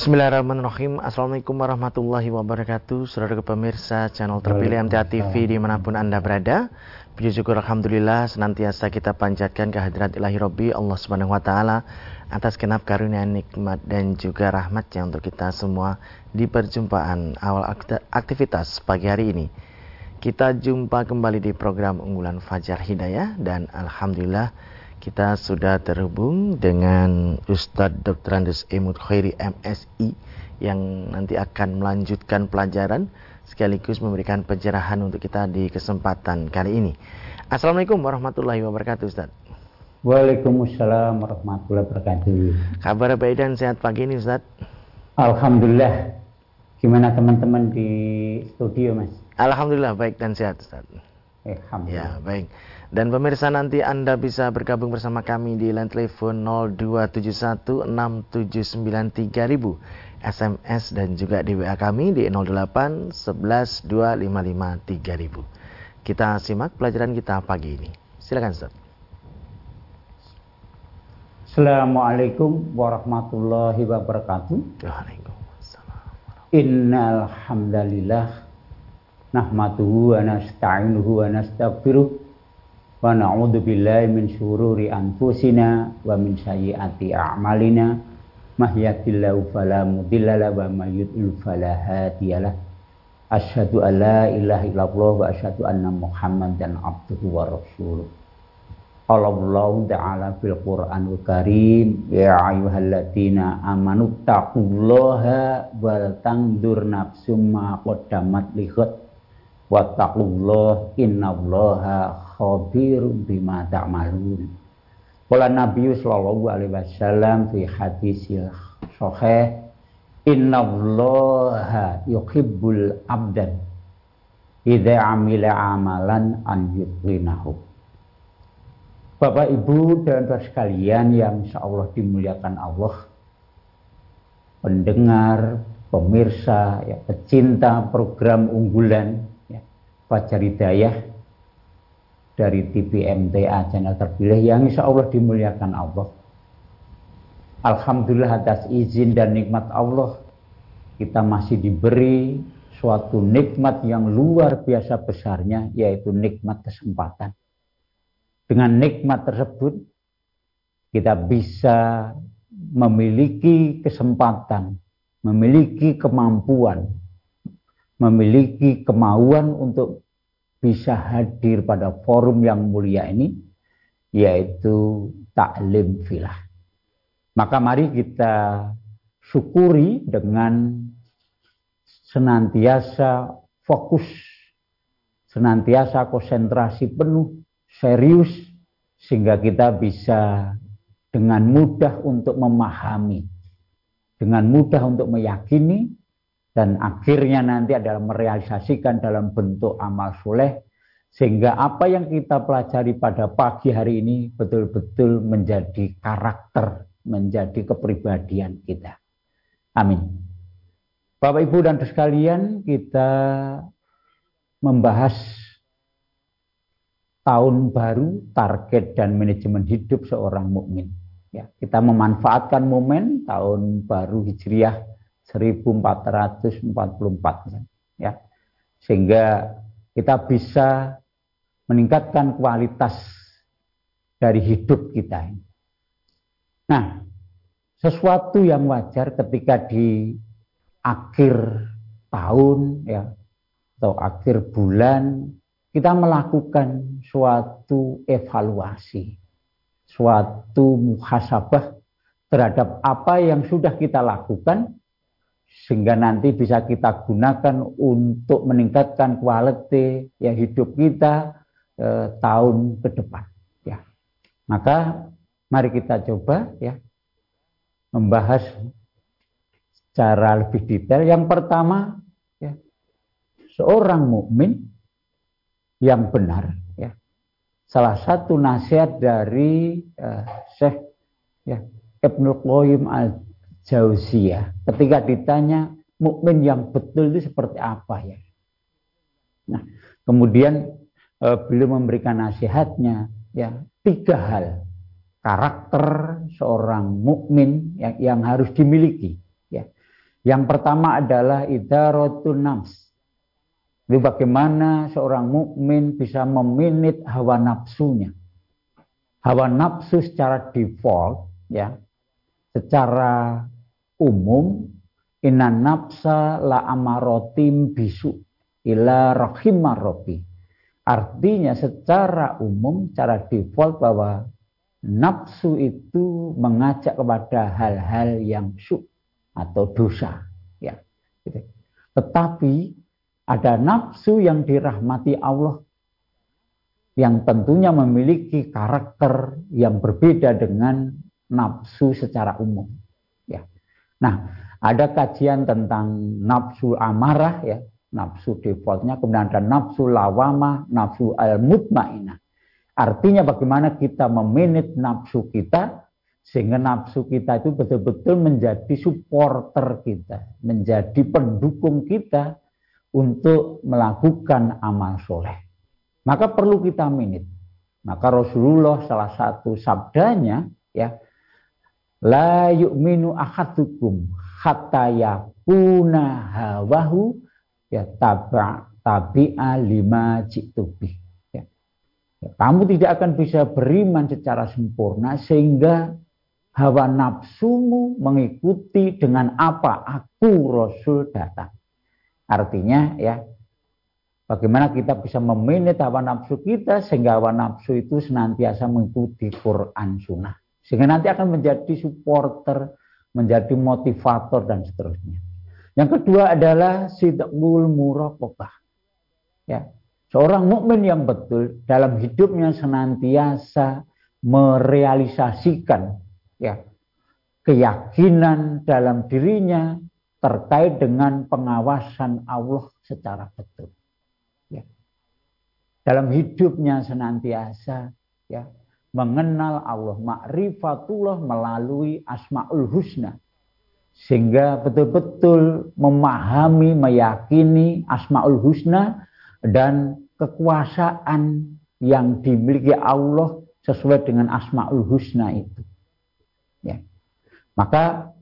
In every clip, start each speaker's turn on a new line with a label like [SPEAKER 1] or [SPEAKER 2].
[SPEAKER 1] Bismillahirrahmanirrahim. Assalamualaikum warahmatullahi wabarakatuh. Saudara pemirsa channel terpilih MTA TV di mana pun Anda berada. Puji syukur Alhamdulillah senantiasa kita panjatkan kehadirat ilahi Rabbi Allah Subhanahu Wa Taala atas kenap karunia nikmat dan juga rahmatnya untuk kita semua di perjumpaan awal aktivitas pagi hari ini. Kita jumpa kembali di program unggulan Fajar Hidayah dan Alhamdulillah kita sudah terhubung dengan Ustadz Dr. Andes Emut Khairi MSI yang nanti akan melanjutkan pelajaran sekaligus memberikan pencerahan untuk kita di kesempatan kali ini. Assalamualaikum warahmatullahi wabarakatuh Ustaz.
[SPEAKER 2] Waalaikumsalam warahmatullahi wabarakatuh.
[SPEAKER 1] Kabar baik dan sehat pagi ini Ustaz?
[SPEAKER 2] Alhamdulillah. Gimana teman-teman di studio Mas?
[SPEAKER 1] Alhamdulillah baik dan sehat Ustaz.
[SPEAKER 2] Alhamdulillah.
[SPEAKER 1] Ya, baik. Dan pemirsa nanti Anda bisa bergabung bersama kami di line telepon 02716793000 SMS dan juga di WA kami di 08 11 255 3000. Kita simak pelajaran kita pagi ini. Silakan Ustaz.
[SPEAKER 2] Assalamualaikum warahmatullahi wabarakatuh.
[SPEAKER 1] Waalaikumsalam.
[SPEAKER 2] Innal hamdalillah nahmaduhu wa nasta'inuhu wa nastaghfiruh wa na'udzu billahi min syururi anfusina wa min sayyiati a'malina Mahyadillahu fala mudhillalah wa mayyudil fala hadiyalah. Asyhadu an la ilaha illallah wa asyhadu anna Muhammadan abduhu wa rasuluh. Qala Allah Ta'ala fil Qur'anul Karim ya ayyuhalladzina amanu taqullaha wal tangdur nafsum ma qaddamat lihat wa taqullaha innallaha khabirum bima ta'malun. Qala Nabi sallallahu alaihi wasallam fi hadisil sahih innallaha yuhibbul abdan idza amila amalan an yutlinahu. Bapak Ibu dan saudara sekalian yang insya Allah dimuliakan Allah, pendengar, pemirsa, ya, pecinta program unggulan ya, Fajar Hidayah dari TV MTA channel terpilih yang insya Allah dimuliakan Allah. Alhamdulillah atas izin dan nikmat Allah kita masih diberi suatu nikmat yang luar biasa besarnya yaitu nikmat kesempatan. Dengan nikmat tersebut kita bisa memiliki kesempatan, memiliki kemampuan, memiliki kemauan untuk bisa hadir pada forum yang mulia ini yaitu taklim filah. Maka mari kita syukuri dengan senantiasa fokus, senantiasa konsentrasi penuh, serius sehingga kita bisa dengan mudah untuk memahami, dengan mudah untuk meyakini dan akhirnya nanti adalah merealisasikan dalam bentuk amal soleh sehingga apa yang kita pelajari pada pagi hari ini betul-betul menjadi karakter, menjadi kepribadian kita. Amin. Bapak Ibu dan sekalian, kita membahas tahun baru, target dan manajemen hidup seorang mukmin. Ya, kita memanfaatkan momen tahun baru Hijriah 1444 ya. Sehingga kita bisa meningkatkan kualitas dari hidup kita. Nah, sesuatu yang wajar ketika di akhir tahun ya atau akhir bulan kita melakukan suatu evaluasi, suatu muhasabah terhadap apa yang sudah kita lakukan sehingga nanti bisa kita gunakan untuk meningkatkan kualitas ya hidup kita eh, tahun ke depan ya. Maka mari kita coba ya membahas secara lebih detail. Yang pertama ya seorang mukmin yang benar ya. Salah satu nasihat dari eh, Syekh ya Ibnu Qayyim al Jauziyah ketika ditanya mukmin yang betul itu seperti apa ya. Nah, kemudian e, beliau memberikan nasihatnya ya tiga hal karakter seorang mukmin yang, yang harus dimiliki ya. Yang pertama adalah idaratun nafs. Jadi bagaimana seorang mukmin bisa meminit hawa nafsunya. Hawa nafsu secara default ya, secara umum inna nafsa la amarotim bisu ila rahimar rabbi. Artinya secara umum, secara default bahwa nafsu itu mengajak kepada hal-hal yang su atau dosa. Ya, gitu. Tetapi ada nafsu yang dirahmati Allah yang tentunya memiliki karakter yang berbeda dengan nafsu secara umum. Ya. Nah, ada kajian tentang nafsu amarah ya, nafsu defaultnya, kemudian ada nafsu lawama, nafsu al-mutmainah. Artinya bagaimana kita memanage nafsu kita sehingga nafsu kita itu betul-betul menjadi supporter kita, menjadi pendukung kita untuk melakukan amal soleh. Maka perlu kita minit. Maka Rasulullah salah satu sabdanya ya la yu'minu ahadukum hatta yakuna hawahu ya taba tabi'a lima jitubi. Ya. ya. Kamu tidak akan bisa beriman secara sempurna sehingga hawa nafsumu mengikuti dengan apa aku Rasul datang. Artinya ya Bagaimana kita bisa memanage hawa nafsu kita sehingga hawa nafsu itu senantiasa mengikuti Quran Sunnah. Sehingga nanti akan menjadi supporter, menjadi motivator dan seterusnya. Yang kedua adalah sidqul muraqabah. Ya. Seorang mukmin yang betul dalam hidupnya senantiasa merealisasikan ya keyakinan dalam dirinya terkait dengan pengawasan Allah secara betul dalam hidupnya senantiasa ya mengenal Allah makrifatullah melalui asmaul husna. Sehingga betul-betul memahami meyakini asmaul husna dan kekuasaan yang dimiliki Allah sesuai dengan asmaul husna itu. Ya. Maka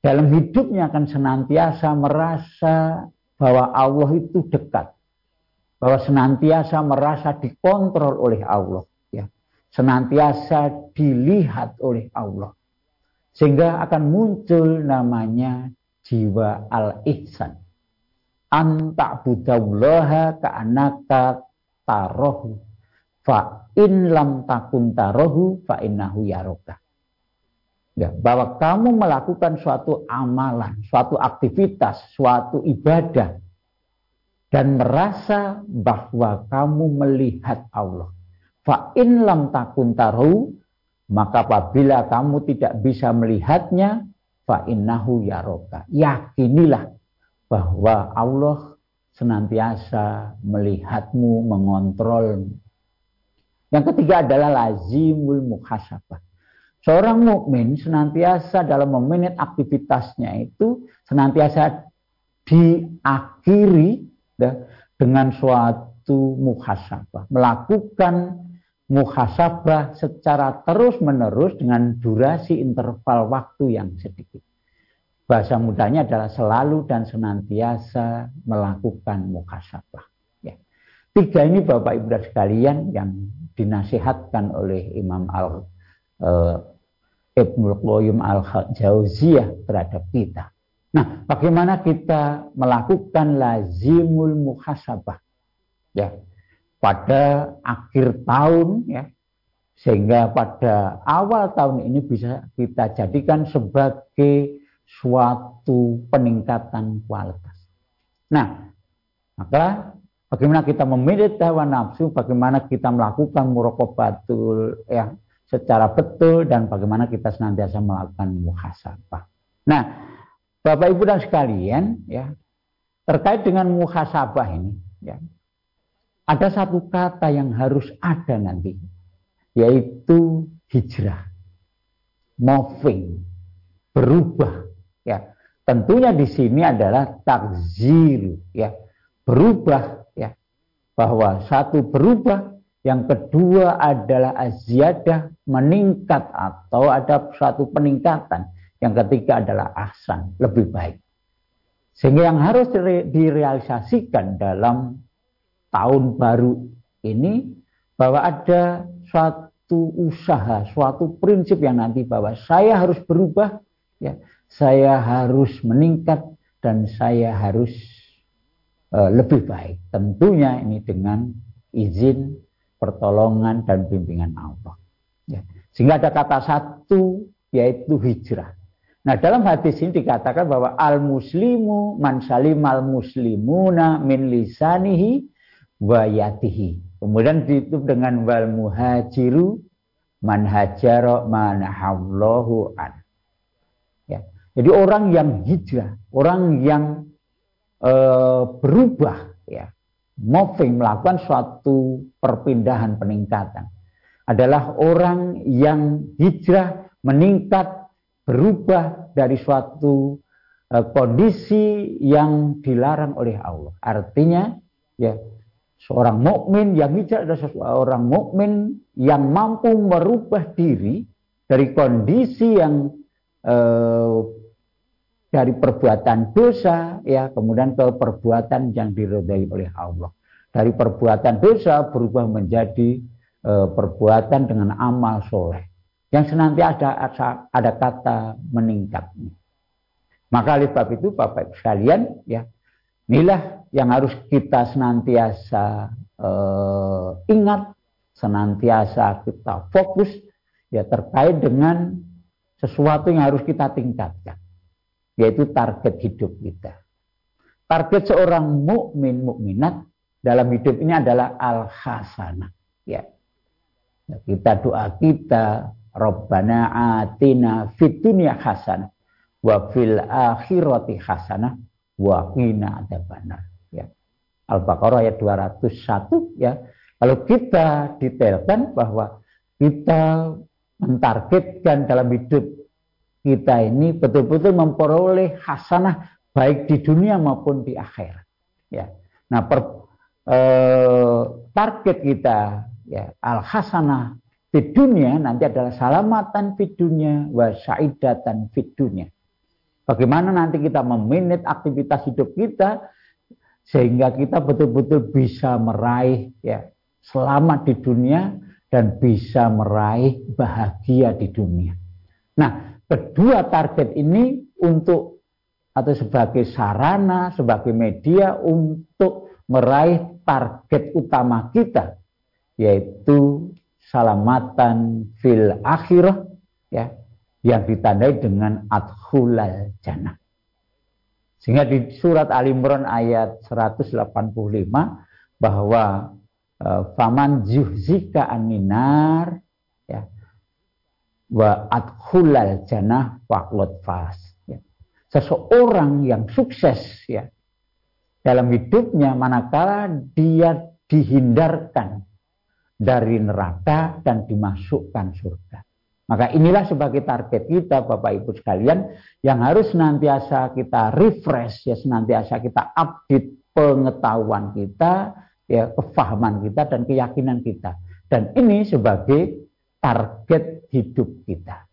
[SPEAKER 2] dalam hidupnya akan senantiasa merasa bahwa Allah itu dekat. Bahwa senantiasa merasa dikontrol oleh Allah senantiasa dilihat oleh Allah. Sehingga akan muncul namanya jiwa al-ihsan. Anta budallaha ka'anaka tarohu fa in lam takun tarohu fa innahu yaroka ya bahwa kamu melakukan suatu amalan suatu aktivitas suatu ibadah dan merasa bahwa kamu melihat Allah. Fa in lam takun taru, maka apabila kamu tidak bisa melihatnya, fa innahu yaroka. Yakinilah bahwa Allah senantiasa melihatmu, mengontrolmu. Yang ketiga adalah lazimul muhasabah. Seorang mukmin senantiasa dalam memanage aktivitasnya itu senantiasa diakhiri ya, dengan suatu muhasabah, melakukan muhasabah secara terus-menerus dengan durasi interval waktu yang sedikit. Bahasa mudahnya adalah selalu dan senantiasa melakukan muhasabah. Ya. Tiga ini Bapak Ibu dan sekalian yang dinasihatkan oleh Imam Al uh, Ibnul Qayyim Al Jauziyah terhadap kita. Nah, bagaimana kita melakukan lazimul muhasabah? Ya, pada akhir tahun ya, sehingga pada awal tahun ini bisa kita jadikan sebagai suatu peningkatan kualitas. Nah, maka bagaimana kita memilih hawa nafsu, bagaimana kita melakukan murokobatul ya secara betul dan bagaimana kita senantiasa melakukan muhasabah. Nah, Bapak Ibu dan sekalian, ya, terkait dengan muhasabah ini, ya, ada satu kata yang harus ada nanti, yaitu hijrah, moving, berubah, ya. Tentunya di sini adalah takzir, ya, berubah, ya, bahwa satu berubah, yang kedua adalah aziyadah meningkat atau ada suatu peningkatan. Yang ketiga adalah ahsan, lebih baik. Sehingga yang harus direalisasikan dalam tahun baru ini bahwa ada suatu usaha, suatu prinsip yang nanti bahwa saya harus berubah, ya, saya harus meningkat dan saya harus uh, lebih baik. Tentunya ini dengan izin, pertolongan dan bimbingan Allah. Ya. Sehingga ada kata satu yaitu hijrah. Nah dalam hadis ini dikatakan bahwa al muslimu man al muslimuna min lisanihi wa yatihi. Kemudian ditutup dengan wal muhajiru man manahallahu an. Ya. Jadi orang yang hijrah, orang yang e, berubah ya, moving melakukan suatu perpindahan peningkatan adalah orang yang hijrah meningkat berubah dari suatu uh, kondisi yang dilarang oleh Allah. Artinya ya seorang mukmin yang hijrah adalah seorang mukmin yang mampu merubah diri dari kondisi yang uh, dari perbuatan dosa ya kemudian ke perbuatan yang diridhai oleh Allah. Dari perbuatan dosa berubah menjadi uh, perbuatan dengan amal soleh yang senantiasa ada, ada kata meningkat. Maka oleh sebab itu Bapak Ibu sekalian ya inilah yang harus kita senantiasa uh, ingat, senantiasa kita fokus ya terkait dengan sesuatu yang harus kita tingkatkan yaitu target hidup kita. Target seorang mukmin mukminat dalam hidup ini adalah al hasanah ya. Kita doa kita Rabbana atina fid dunya hasanah wa fil akhirati hasanah wa qina adzabannar ya. Al-Baqarah ayat 201 ya. Kalau kita detailkan bahwa kita mentargetkan dalam hidup kita ini betul-betul memperoleh hasanah baik di dunia maupun di akhirat. Ya. Nah, per, eh, target kita ya al hasanah di dunia nanti adalah salamatan di dunia wa syaidatan di dunia. Bagaimana nanti kita meminit aktivitas hidup kita sehingga kita betul-betul bisa meraih ya selamat di dunia dan bisa meraih bahagia di dunia. Nah, kedua target ini untuk atau sebagai sarana, sebagai media untuk meraih target utama kita yaitu salamatan fil akhirah ya yang ditandai dengan adkhulal jannah. Sehingga di surat Al Imran ayat 185 bahwa e, faman zuhzika aminar ya wa adkhulal jannah faqad fas ya. Seseorang yang sukses ya dalam hidupnya manakala dia dihindarkan dari neraka dan dimasukkan surga. Maka inilah sebagai target kita Bapak Ibu sekalian yang harus senantiasa kita refresh ya senantiasa kita update pengetahuan kita ya kefahaman kita dan keyakinan kita. Dan ini sebagai target hidup kita.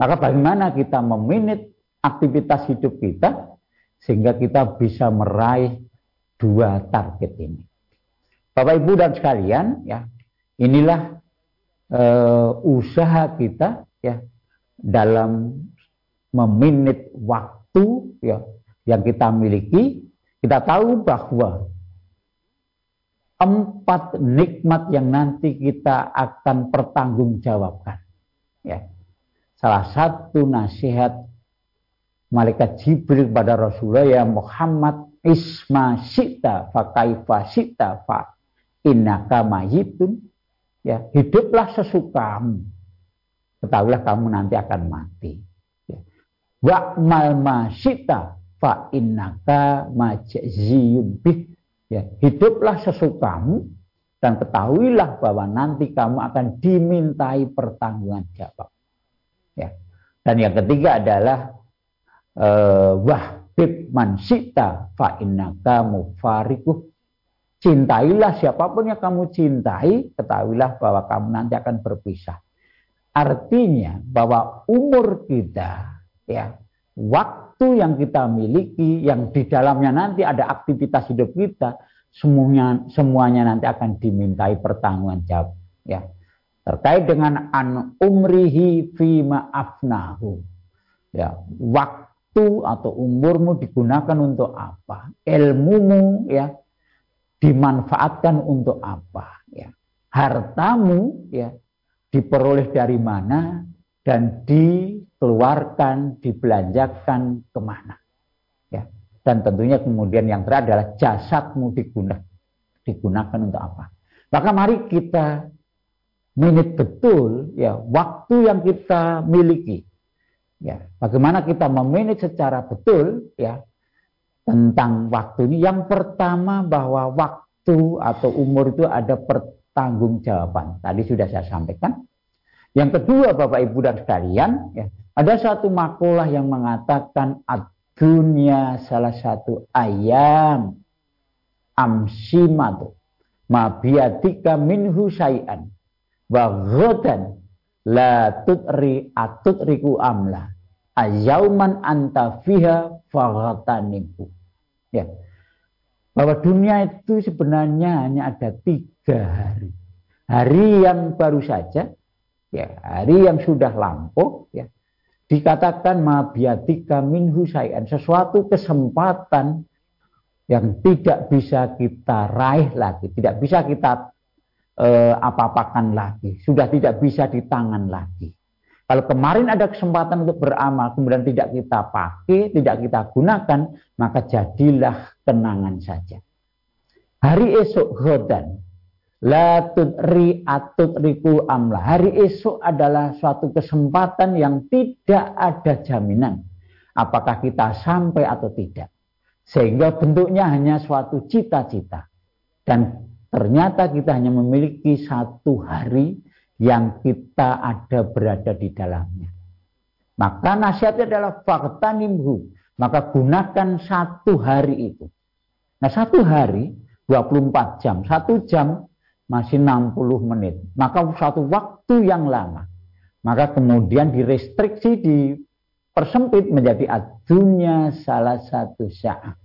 [SPEAKER 2] Maka bagaimana kita meminit aktivitas hidup kita sehingga kita bisa meraih dua target ini. Bapak Ibu dan sekalian ya Inilah uh, usaha kita ya dalam meminit waktu ya yang kita miliki. Kita tahu bahwa empat nikmat yang nanti kita akan pertanggungjawabkan. Ya. Salah satu nasihat malaikat Jibril pada Rasulullah ya Muhammad isma sita fa kaifa sita fa innaka mayitun Ya, hiduplah sesukamu. Ketahuilah kamu nanti akan mati. Ya. Wa'mal masyita fa innaka majziyun bih. Ya, hiduplah sesukamu dan ketahuilah bahwa nanti kamu akan dimintai pertanggungan jawab. Ya. Dan yang ketiga adalah uh, wahbib mansita fa innaka mufarikuh Cintailah siapa pun yang kamu cintai, ketahuilah bahwa kamu nanti akan berpisah. Artinya bahwa umur kita, ya, waktu yang kita miliki, yang di dalamnya nanti ada aktivitas hidup kita, semuanya semuanya nanti akan dimintai pertanggungan jawab. Ya, terkait dengan an umrihi fi maafnahu. Ya, waktu atau umurmu digunakan untuk apa? Ilmumu ya dimanfaatkan untuk apa? Ya, hartamu ya diperoleh dari mana dan dikeluarkan, dibelanjakan ke mana. Ya. Dan tentunya kemudian yang terakhir adalah jasadmu digunakan, digunakan untuk apa. Maka mari kita menit betul ya waktu yang kita miliki. Ya, bagaimana kita memanage secara betul ya tentang waktu ini. Yang pertama bahwa waktu atau umur itu ada pertanggungjawaban. Tadi sudah saya sampaikan. Yang kedua Bapak Ibu dan sekalian, ya, ada satu makalah yang mengatakan dunia salah satu ayam amsimatu ma biadika minhu syai'an wa ghadan la tutri atutriku amla ayauman anta fiha faghataniku ya bahwa dunia itu sebenarnya hanya ada tiga hari. Hari yang baru saja, ya hari yang sudah lampau, ya dikatakan mabiatika minhu sayan sesuatu kesempatan yang tidak bisa kita raih lagi, tidak bisa kita eh, apa-apakan lagi, sudah tidak bisa di tangan lagi. Kalau kemarin ada kesempatan untuk beramal, kemudian tidak kita pakai, tidak kita gunakan, maka jadilah kenangan saja. Hari esok hodan, la tutri atut riku amla. Hari esok adalah suatu kesempatan yang tidak ada jaminan. Apakah kita sampai atau tidak. Sehingga bentuknya hanya suatu cita-cita. Dan ternyata kita hanya memiliki satu hari yang kita ada berada di dalamnya. Maka nasihatnya adalah fakta nimhu. Maka gunakan satu hari itu. Nah satu hari 24 jam. Satu jam masih 60 menit. Maka satu waktu yang lama. Maka kemudian direstriksi, dipersempit menjadi adunya salah satu saat.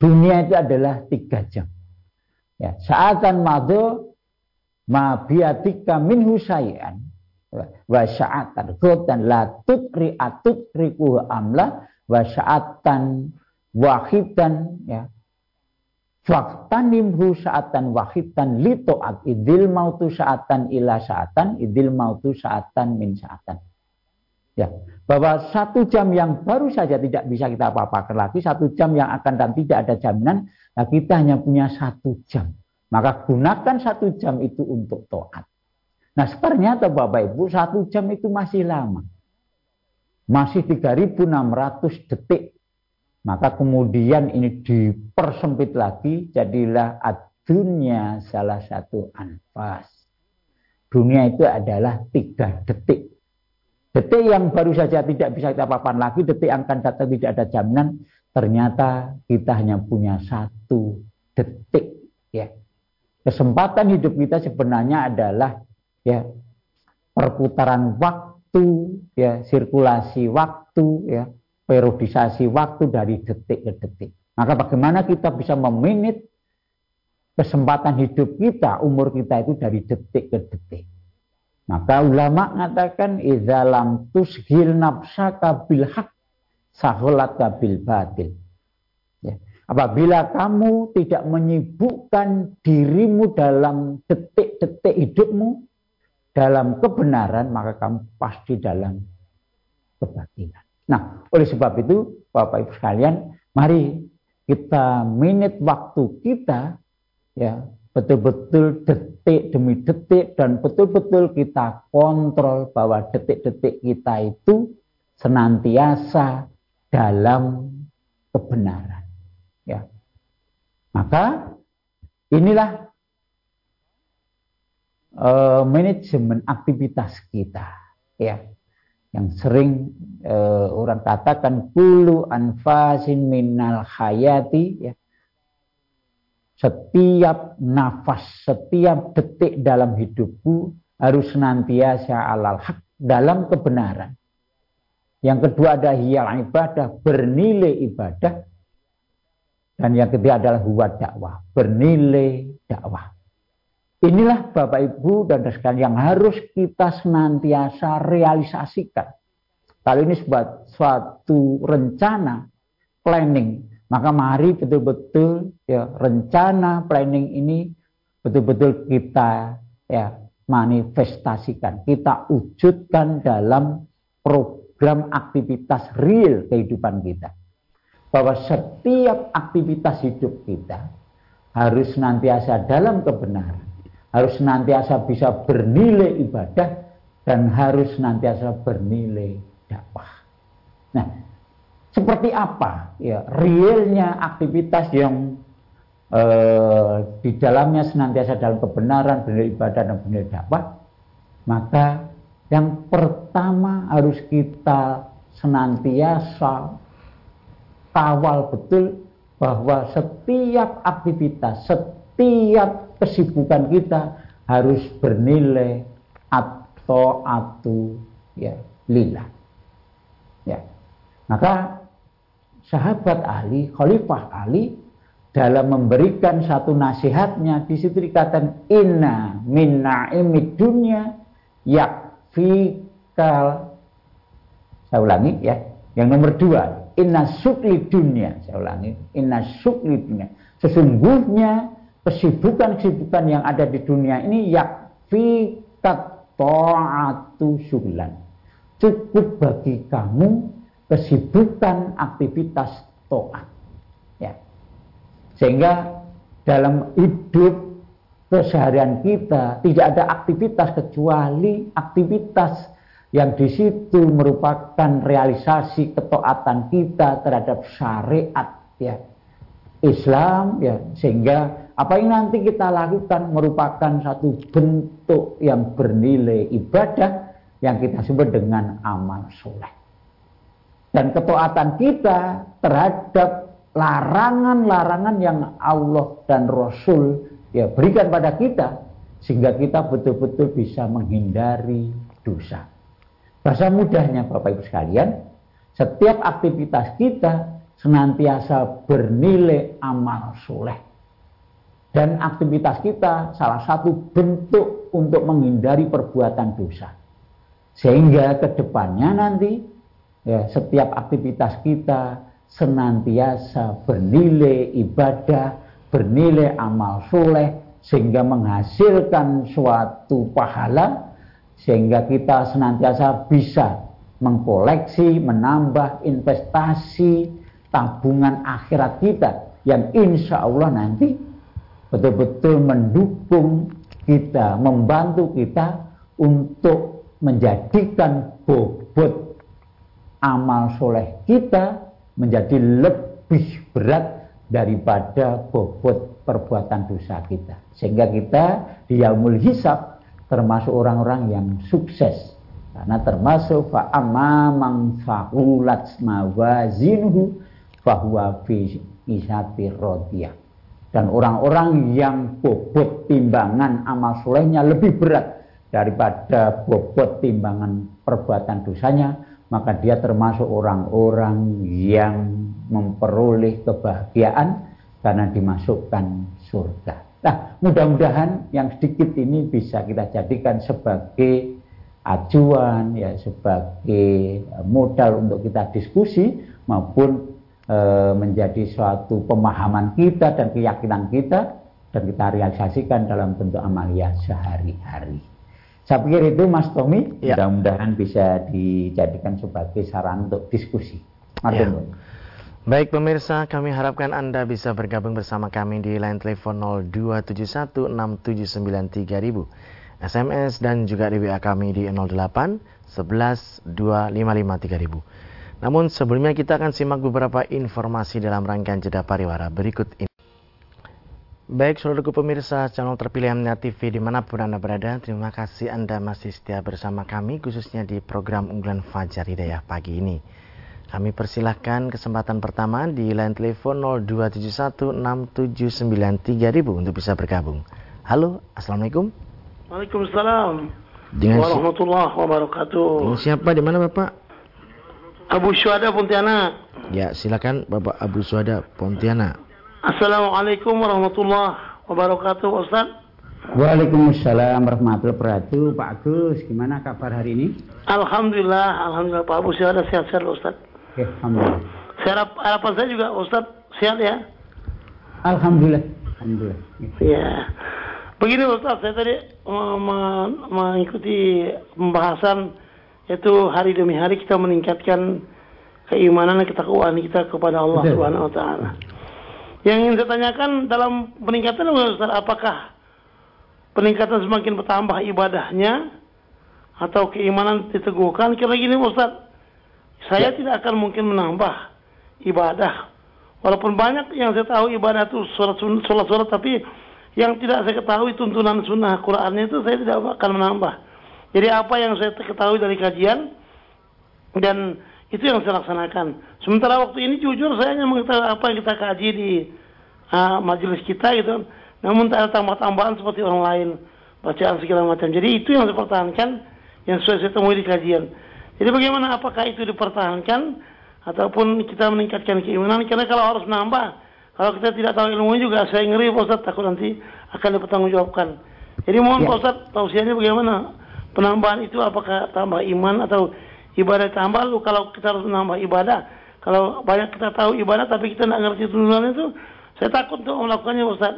[SPEAKER 2] Dunia itu adalah tiga jam. Ya, saatan madu ma biatika min husayan wa sya'atan dan la tutri riku amla. Wa sya'atan wahidan ya. Faktanimhu saatan wahidan li to'at idil mautu saatan ila saatan idil mautu saatan min saatan. Ya, bahwa satu jam yang baru saja tidak bisa kita apa-apakan lagi, satu jam yang akan dan tidak ada jaminan, nah kita hanya punya satu jam. Maka gunakan satu jam itu untuk to'at. Nah ternyata Bapak Ibu satu jam itu masih lama. Masih 3600 detik. Maka kemudian ini dipersempit lagi jadilah dunia salah satu anfas. Dunia itu adalah tiga detik. Detik yang baru saja tidak bisa kita papan lagi, detik yang akan datang tidak ada jaminan. Ternyata kita hanya punya satu detik. Ya, Kesempatan hidup kita sebenarnya adalah ya perputaran waktu, ya sirkulasi waktu, ya periodisasi waktu dari detik ke detik. Maka bagaimana kita bisa meminit kesempatan hidup kita, umur kita itu dari detik ke detik. Maka ulama mengatakan izalam tushil nafsaka bil haq saholat bil batil. Apabila kamu tidak menyibukkan dirimu dalam detik-detik hidupmu dalam kebenaran, maka kamu pasti dalam kebatilan. Nah, oleh sebab itu, Bapak Ibu sekalian, mari kita minit waktu kita ya betul-betul detik demi detik dan betul-betul kita kontrol bahwa detik-detik kita itu senantiasa dalam kebenaran. Maka inilah uh, manajemen aktivitas kita, ya. Yang sering uh, orang katakan kulu anfasin minal hayati, ya. Setiap nafas, setiap detik dalam hidupku harus senantiasa alal hak dalam kebenaran. Yang kedua ada hiyal ibadah, bernilai ibadah. Dan yang ketiga adalah huwa dakwah, bernilai dakwah. Inilah Bapak Ibu dan sekalian yang harus kita senantiasa realisasikan. Kalau ini sebuah suatu rencana, planning, maka mari betul-betul ya rencana planning ini betul-betul kita ya manifestasikan, kita wujudkan dalam program aktivitas real kehidupan kita. Bahwa setiap aktivitas hidup kita harus nantiasa dalam kebenaran, harus nantiasa bisa bernilai ibadah dan harus nantiasa bernilai dakwah. Nah, seperti apa ya realnya aktivitas yang eh, di dalamnya senantiasa dalam kebenaran, benar ibadah dan benar dakwah, maka yang pertama harus kita senantiasa kawal betul bahwa setiap aktivitas, setiap kesibukan kita harus bernilai atau atu ya lillah. Ya. Maka sahabat Ali, Khalifah Ali dalam memberikan satu nasihatnya di situ dikatakan inna minna imid dunya yakfikal saya ulangi ya yang nomor dua inna sukli dunya saya ulangi inna sukli dunya sesungguhnya kesibukan-kesibukan yang ada di dunia ini yakfikat ta'atu syulan cukup bagi kamu kesibukan aktivitas to'at sehingga dalam hidup keseharian kita tidak ada aktivitas kecuali aktivitas yang di situ merupakan realisasi ketaatan kita terhadap syariat ya. Islam ya. Sehingga apa yang nanti kita lakukan merupakan satu bentuk yang bernilai ibadah yang kita sebut dengan amal soleh. Dan ketaatan kita terhadap larangan-larangan yang Allah dan Rasul ya berikan pada kita sehingga kita betul-betul bisa menghindari dosa. Bahasa mudahnya Bapak Ibu sekalian, setiap aktivitas kita senantiasa bernilai amal soleh. Dan aktivitas kita salah satu bentuk untuk menghindari perbuatan dosa. Sehingga ke depannya nanti ya, setiap aktivitas kita senantiasa bernilai ibadah, bernilai amal soleh, sehingga menghasilkan suatu pahala, sehingga kita senantiasa bisa mengkoleksi, menambah investasi tabungan akhirat kita yang insya Allah nanti betul-betul mendukung kita, membantu kita untuk menjadikan bobot amal soleh kita menjadi lebih berat daripada bobot perbuatan dosa kita. Sehingga kita di yaumul hisab termasuk orang-orang yang sukses. Karena termasuk fa'amma man fa'ulat mawazinuhu fahuwa fi. Dan orang-orang yang bobot timbangan amal solehnya lebih berat daripada bobot timbangan perbuatan dosanya, maka dia termasuk orang-orang yang memperoleh kebahagiaan karena dimasukkan surga. Nah, mudah-mudahan yang sedikit ini bisa kita jadikan sebagai acuan ya sebagai modal untuk kita diskusi maupun e, menjadi suatu pemahaman kita dan keyakinan kita dan kita realisasikan dalam bentuk amalia sehari-hari. Saya pikir itu Mas Tommy, ya. mudah-mudahan bisa dijadikan sebagai saran untuk diskusi. Ya.
[SPEAKER 1] Baik pemirsa, kami harapkan Anda bisa bergabung bersama kami di line telepon 02716793000, SMS dan juga di WA kami di 08 11 255 3000. Namun sebelumnya kita akan simak beberapa informasi dalam rangkaian jeda pariwara berikut ini. Baik, saudaraku pemirsa channel terpilih Amnia TV di mana pun Anda berada, terima kasih Anda masih setia bersama kami, khususnya di program unggulan Fajar Hidayah pagi ini. Kami persilahkan kesempatan pertama di line telepon 02716793000 untuk bisa bergabung. Halo, Assalamualaikum.
[SPEAKER 3] Waalaikumsalam. Dengan warahmatullahi wabarakatuh.
[SPEAKER 1] Siapa di mana Bapak?
[SPEAKER 3] Abu Syuhada Pontianak.
[SPEAKER 1] Ya, silakan Bapak Abu Syuhada Pontianak.
[SPEAKER 3] Assalamualaikum warahmatullahi wabarakatuh, Ustaz.
[SPEAKER 2] Waalaikumsalam warahmatullahi wabarakatuh. Pak Agus, gimana kabar hari ini?
[SPEAKER 3] Alhamdulillah, alhamdulillah Pak Abu Syuhada sehat-sehat, Ustaz.
[SPEAKER 2] Oke, alhamdulillah.
[SPEAKER 3] Saya harap, harapan saya juga Ustaz sehat ya.
[SPEAKER 2] Alhamdulillah. Alhamdulillah.
[SPEAKER 3] Ya. Begini Ustaz, saya tadi me- me- mengikuti pembahasan yaitu hari demi hari kita meningkatkan keimanan dan ketakwaan kita kepada Allah
[SPEAKER 2] Betul.
[SPEAKER 3] Subhanahu wa taala. Yang ingin saya tanyakan dalam peningkatan Ustaz, apakah peningkatan semakin bertambah ibadahnya atau keimanan diteguhkan? Kira gini Ustaz, saya tidak akan mungkin menambah ibadah. Walaupun banyak yang saya tahu ibadah itu sholat sun- sholat sholat tapi yang tidak saya ketahui tuntunan sunnah Qurannya itu saya tidak akan menambah. Jadi apa yang saya ketahui dari kajian dan itu yang saya laksanakan. Sementara waktu ini jujur saya hanya mengetahui apa yang kita kaji di ah, majelis kita gitu. Namun tak ada tambah-tambahan seperti orang lain bacaan segala macam. Jadi itu yang saya pertahankan yang sesuai saya temui di kajian. Jadi bagaimana apakah itu dipertahankan ataupun kita meningkatkan keimanan karena kalau harus nambah kalau kita tidak tahu ilmunya juga saya ngeri Pak Ustaz takut nanti akan dipertanggungjawabkan. Jadi mohon
[SPEAKER 2] Ya.
[SPEAKER 3] Pak Ustaz tausiahnya bagaimana penambahan itu apakah tambah iman atau ibadah tambah lalu kalau kita harus menambah ibadah kalau banyak kita tahu ibadah tapi kita tidak ngerti tuntunan itu saya takut untuk melakukannya Ustaz.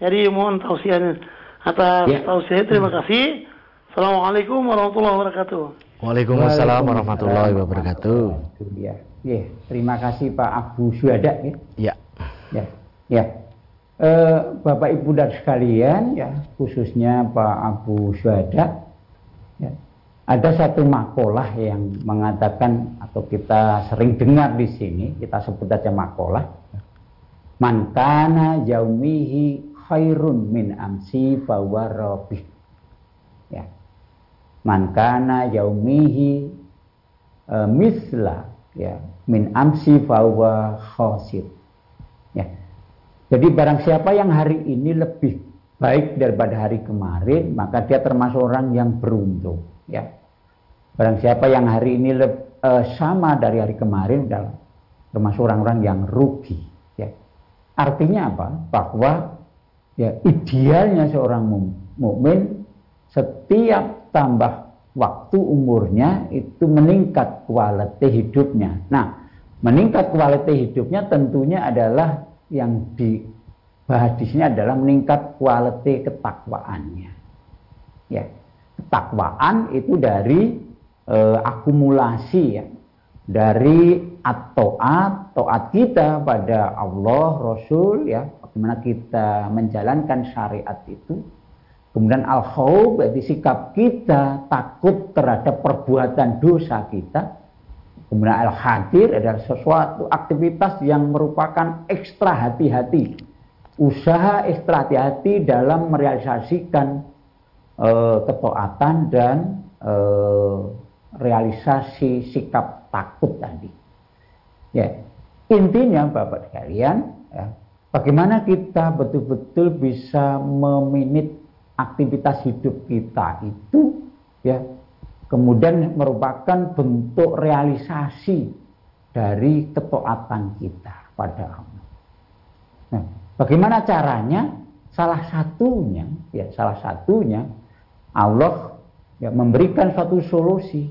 [SPEAKER 3] Jadi mohon tausiahnya atas
[SPEAKER 2] Ya.
[SPEAKER 3] tausiahnya terima kasih. Assalamualaikum warahmatullahi wabarakatuh.
[SPEAKER 1] Waalaikumsalam warahmatullahi wabarakatuh.
[SPEAKER 2] Dia. Ya, terima kasih Pak Abu Syuhada ya.
[SPEAKER 1] Ya.
[SPEAKER 2] Ya, ya. Eh, Bapak Ibu dan sekalian, ya khususnya Pak Abu Syuhada, ya, ada satu makalah yang mengatakan atau kita sering dengar di sini, kita sebut aja makalah. Man kana yaumihi khairun min amsi fahuwa rabih. Ya. Man kana yaumihi eh, misla ya min amsi fahuwa khasir. Ya. Jadi barang siapa yang hari ini lebih baik daripada hari kemarin, maka dia termasuk orang yang beruntung. Ya. Barang siapa yang hari ini leb- eh, sama dari hari kemarin, adalah termasuk orang-orang yang rugi. Ya. Artinya apa? Bahwa ya idealnya seorang mukmin setiap tambah waktu umurnya itu meningkat kualitas hidupnya. Nah, meningkat kualitas hidupnya tentunya adalah yang di sini adalah meningkat kualitas ketakwaannya. Ya, ketakwaan itu dari eh, akumulasi ya, dari at-to'at, to'at kita pada Allah, Rasul ya, bagaimana kita menjalankan syariat itu. Kemudian al-khawf berarti sikap kita takut terhadap perbuatan dosa kita. Kemudian al-hadir adalah sesuatu aktivitas yang merupakan ekstra hati-hati. Usaha ekstra hati-hati dalam merealisasikan eh, ketaatan dan eh, realisasi sikap takut tadi. Ya, intinya Bapak sekalian, ya, bagaimana kita betul-betul bisa meminit aktivitas hidup kita itu, ya, kemudian merupakan bentuk realisasi dari ketaatan kita pada Allah. Nah, bagaimana caranya? Salah satunya, ya, salah satunya Allah ya, memberikan suatu solusi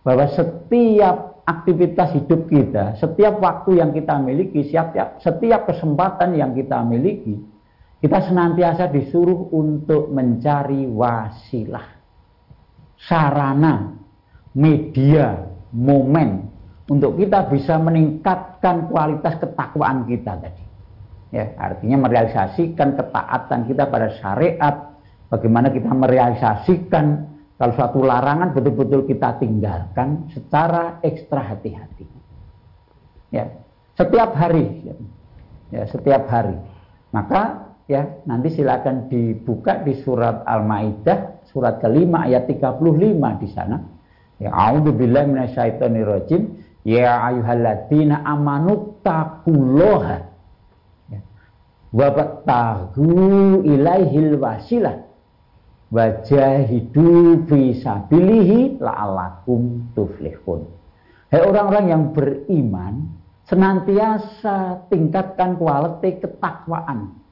[SPEAKER 2] bahwa setiap aktivitas hidup kita, setiap waktu yang kita miliki, setiap setiap kesempatan yang kita miliki, kita senantiasa disuruh untuk mencari wasilah, sarana, media, momen untuk kita bisa meningkatkan kualitas ketakwaan kita tadi. Ya, artinya merealisasikan ketaatan kita pada syariat, bagaimana kita merealisasikan kalau suatu larangan betul-betul kita tinggalkan secara ekstra hati-hati. Ya, setiap hari, ya, setiap hari. Maka ya nanti silakan dibuka di surat Al-Maidah surat kelima ayat 35 di sana. Ya, a'udzubillahi minasyaitonirrajim. Ya ayyuhalladzina amanu taqullaha ya. wabtahu ilaihil wasilah wajahidu fi sabilihi la'alakum tuflihun. Hei orang-orang yang beriman, senantiasa tingkatkan kualitas ketakwaan.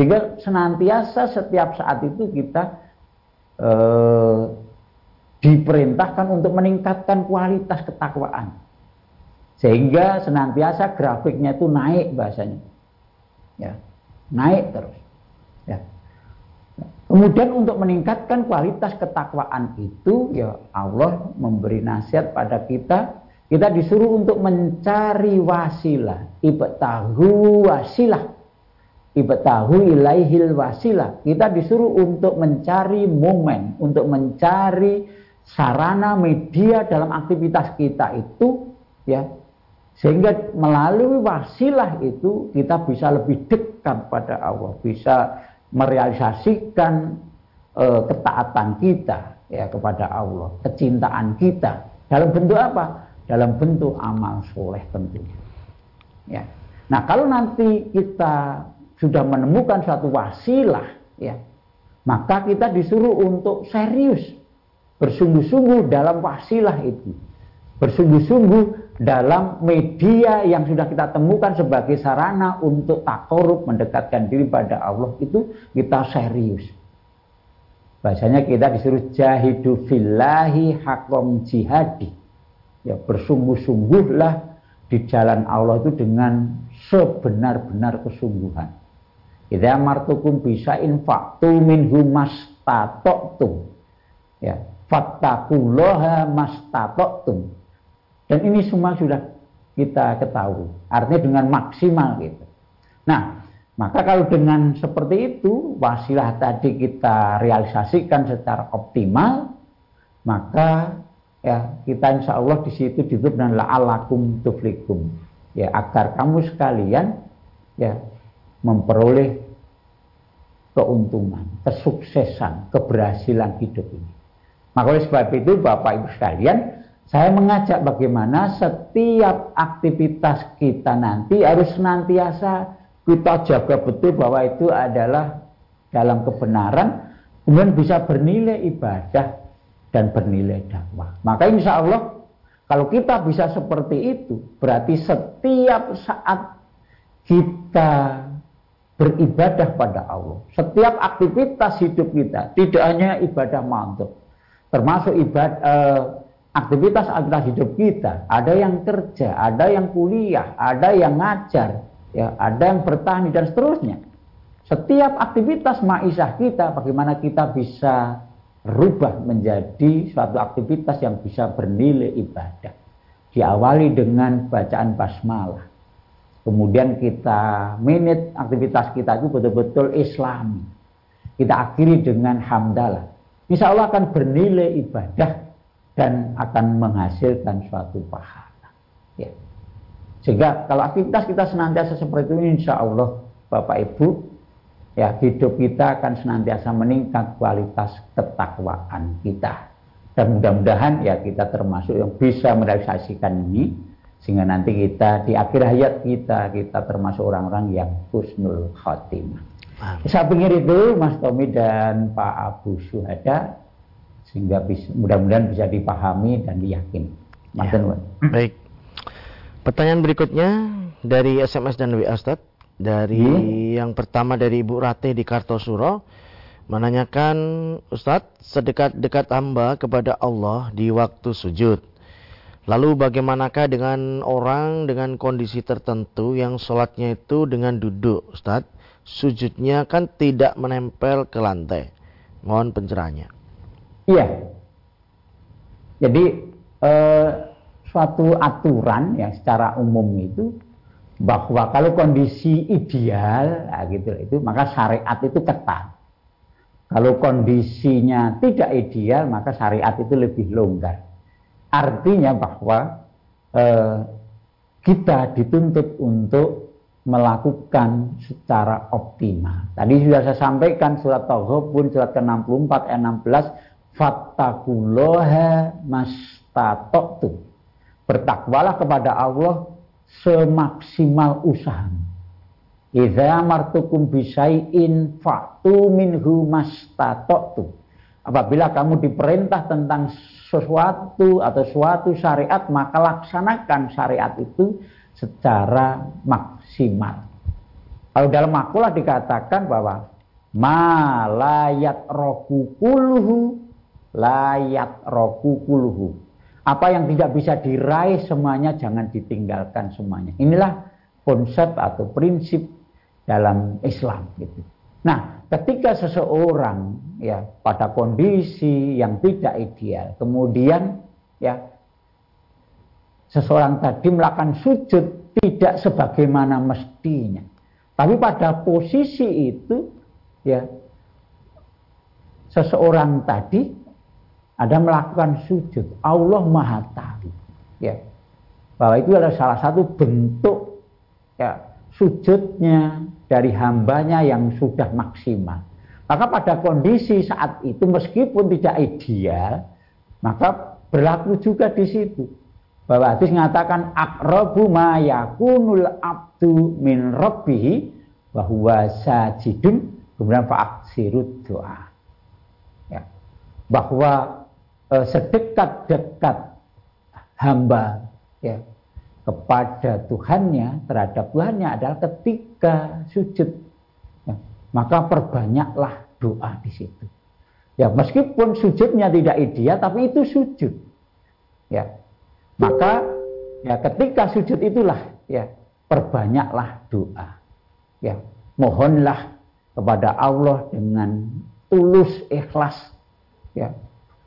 [SPEAKER 2] Sehingga senantiasa setiap saat itu kita eh, diperintahkan untuk meningkatkan kualitas ketakwaan. Sehingga senantiasa grafiknya itu naik bahasanya. Ya, naik terus. Ya. Kemudian untuk meningkatkan kualitas ketakwaan itu ya Allah memberi nasihat pada kita kita disuruh untuk mencari wasilah, ibtahu wasilah. Ibtahu ilaihil wasilah. Kita disuruh untuk mencari momen, untuk mencari sarana media dalam aktivitas kita itu ya sehingga melalui wasilah itu kita bisa lebih dekat pada Allah, bisa merealisasikan e, ketaatan kita ya kepada Allah, kecintaan kita dalam bentuk apa? dalam bentuk amal soleh tentunya. Ya. Nah kalau nanti kita sudah menemukan satu wasilah, ya, maka kita disuruh untuk serius bersungguh-sungguh dalam wasilah itu, bersungguh-sungguh dalam media yang sudah kita temukan sebagai sarana untuk tak korup mendekatkan diri pada Allah itu kita serius. Bahasanya kita disuruh jahidu fillahi hakom jihadi ya bersungguh-sungguhlah di jalan Allah itu dengan sebenar-benar kesungguhan. Idza martukum bisa infaktu minhu mastatoktum. Ya, fattaqullaha mastatoktum. Dan ini semua sudah kita ketahui. Artinya dengan maksimal gitu. Nah, maka kalau dengan seperti itu wasilah tadi kita realisasikan secara optimal, maka ya kita insya Allah di situ ditutup dengan la'alakum tuflikum ya agar kamu sekalian ya memperoleh keuntungan, kesuksesan, keberhasilan hidup ini. Maka oleh sebab itu Bapak Ibu sekalian, saya mengajak bagaimana setiap aktivitas kita nanti harus senantiasa kita jaga betul bahwa itu adalah dalam kebenaran, kemudian bisa bernilai ibadah dan bernilai dakwah. Maka insya Allah kalau kita bisa seperti itu, berarti setiap saat kita beribadah pada Allah, setiap aktivitas hidup kita, tidak hanya ibadah mantuk, termasuk ibadah eh, aktivitas-aktivitas hidup kita, ada yang kerja, ada yang kuliah, ada yang ngajar, ya, ada yang bertani dan seterusnya. Setiap aktivitas maisah kita, bagaimana kita bisa rubah menjadi suatu aktivitas yang bisa bernilai ibadah. Diawali dengan bacaan basmalah. Kemudian kita menit aktivitas kita itu betul-betul islami. Kita akhiri dengan hamdalah. Insya Allah akan bernilai ibadah dan akan menghasilkan suatu pahala. Ya. Sehingga kalau aktivitas kita senantiasa seperti ini, insya Allah Bapak Ibu ya hidup kita akan senantiasa meningkat kualitas ketakwaan kita. Dan mudah-mudahan ya kita termasuk yang bisa merealisasikan ini sehingga nanti kita di akhir hayat kita kita termasuk orang-orang yang husnul khotimah. Saya pikir itu Mas Tommy dan Pak Abu Suhada sehingga mudah-mudahan bisa dipahami dan diyakini. Mas ya.
[SPEAKER 1] Baik. Pertanyaan berikutnya dari SMS dan WA Ustaz dari hmm? yang pertama dari Ibu Rate di Kartosuro menanyakan Ustadz sedekat-dekat hamba kepada Allah di waktu sujud. Lalu bagaimanakah dengan orang dengan kondisi tertentu yang sholatnya itu dengan duduk Ustadz? Sujudnya kan tidak menempel ke lantai. Mohon pencerahannya.
[SPEAKER 2] Iya. Jadi eh, suatu aturan yang secara umum itu bahwa kalau kondisi ideal nah gitu itu maka syariat itu ketat. Kalau kondisinya tidak ideal maka syariat itu lebih longgar. Artinya bahwa eh, kita dituntut untuk melakukan secara optimal. Tadi sudah saya sampaikan surat Taghabun surat ke-64 ayat 16 fattaqullaha mastata'tum. Bertakwalah kepada Allah semaksimal usaha. Idza martukum bisai'in fa'tu minhu mastata'tu. apabila kamu diperintah tentang sesuatu atau suatu syariat maka laksanakan syariat itu secara maksimal. Kalau dalam makulah dikatakan bahwa malayat roku kuluhu layat roku kuluhu. Apa yang tidak bisa diraih semuanya jangan ditinggalkan semuanya. Inilah konsep atau prinsip dalam Islam gitu. Nah, ketika seseorang ya pada kondisi yang tidak ideal, kemudian ya seseorang tadi melakukan sujud tidak sebagaimana mestinya. Tapi pada posisi itu ya seseorang tadi ada melakukan sujud. Allah Maha tahu ya bahwa itu adalah salah satu bentuk ya sujudnya dari hambanya yang sudah maksimal. Maka pada kondisi saat itu meskipun tidak ideal, maka berlaku juga di situ. Bahwa hadis mengatakan akrabu ma yakunul abdu min rabbihi bahwa sajidun kemudian fa'aksirud doa. Ya. Bahwa e, sedekat-dekat hamba ya kepada Tuhannya terhadap Tuhannya adalah ketika sujud. Ya, maka perbanyaklah doa di situ. Ya meskipun sujudnya tidak ideal tapi itu sujud. Ya maka ya ketika sujud itulah ya perbanyaklah doa. Ya mohonlah kepada Allah dengan tulus ikhlas. Ya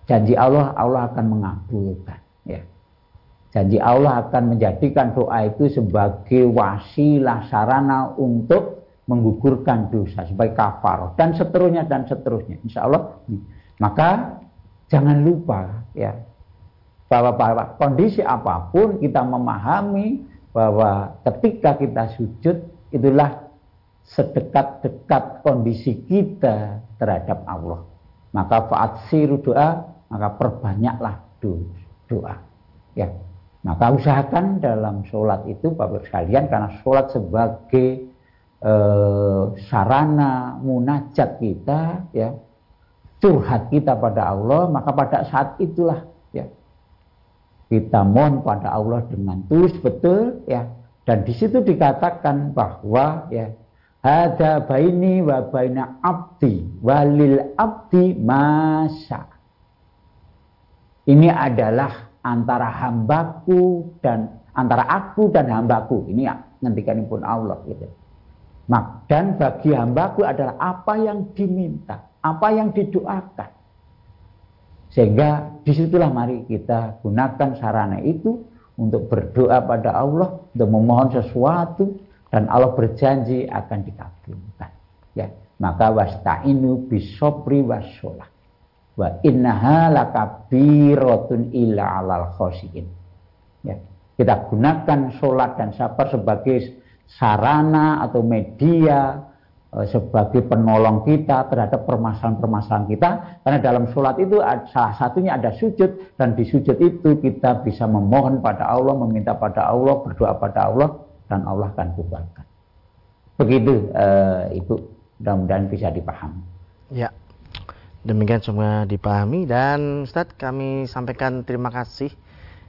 [SPEAKER 2] janji Allah Allah akan mengabulkan Janji Allah akan menjadikan doa itu sebagai wasilah sarana untuk menggugurkan dosa sebagai kafar dan seterusnya dan seterusnya. Insya Allah. Maka jangan lupa ya bahwa, bahwa kondisi apa pun kita memahami bahwa ketika kita sujud itulah sedekat-dekat kondisi kita terhadap Allah. Maka faat siru doa, maka perbanyaklah doa. Ya, maka usahakan dalam sholat itu Bapak sekalian karena sholat sebagai e, sarana munajat kita ya curhat kita pada Allah maka pada saat itulah ya kita mohon pada Allah dengan tulus betul ya. Dan di situ dikatakan bahwa ya ada baini wa baina abdi walil abdi masa ini adalah antara hambaku dan antara aku dan hambaku. Ini ya, ngendikan pun Allah gitu. Mak dan bagi hambaku adalah apa yang diminta, apa yang didoakan. Sehingga di situlah mari kita gunakan sarana itu untuk berdoa pada Allah, untuk memohon sesuatu dan Allah berjanji akan dikabulkan. Ya, maka wasta'inu bisobri wasolah wa innaha lakabiratun illa alal khosiin. Ya. Kita gunakan sholat dan sabar sebagai sarana atau media e, sebagai penolong kita terhadap permasalahan-permasalahan kita. Karena dalam sholat itu salah satunya ada sujud dan di sujud itu kita bisa memohon pada Allah meminta pada Allah berdoa pada Allah dan Allah akan kubalkan begitu uh, ibu mudah-mudahan bisa dipahami.
[SPEAKER 1] Ya Demikian semua dipahami dan Ustaz kami sampaikan terima kasih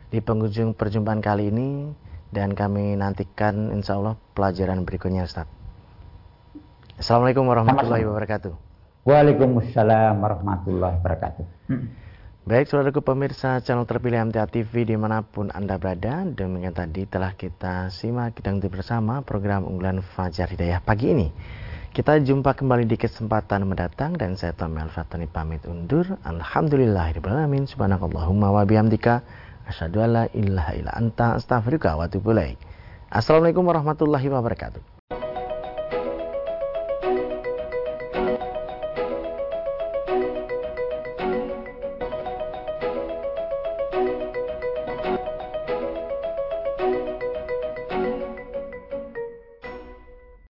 [SPEAKER 1] di penghujung perjumpaan kali ini dan kami nantikan insya Allah pelajaran berikutnya Ustaz. Assalamualaikum warahmatullahi wabarakatuh.
[SPEAKER 2] Waalaikumsalam warahmatullahi wabarakatuh.
[SPEAKER 1] Baik, saudaraku pemirsa channel terpilih MTA TV di mana pun Anda berada. Demikian tadi telah kita simak kita bersama program unggulan Fajar Hidayah pagi ini. Kita jumpa kembali di kesempatan mendatang dan saya Tommy Al-Fatani pamit undur. Alhamdulillahirrahmanirrahim. Subhanakallahumma wa bihamdika. Asyadu alla ilaha illa anta astaghfiruka wa Assalamualaikum warahmatullahi wabarakatuh.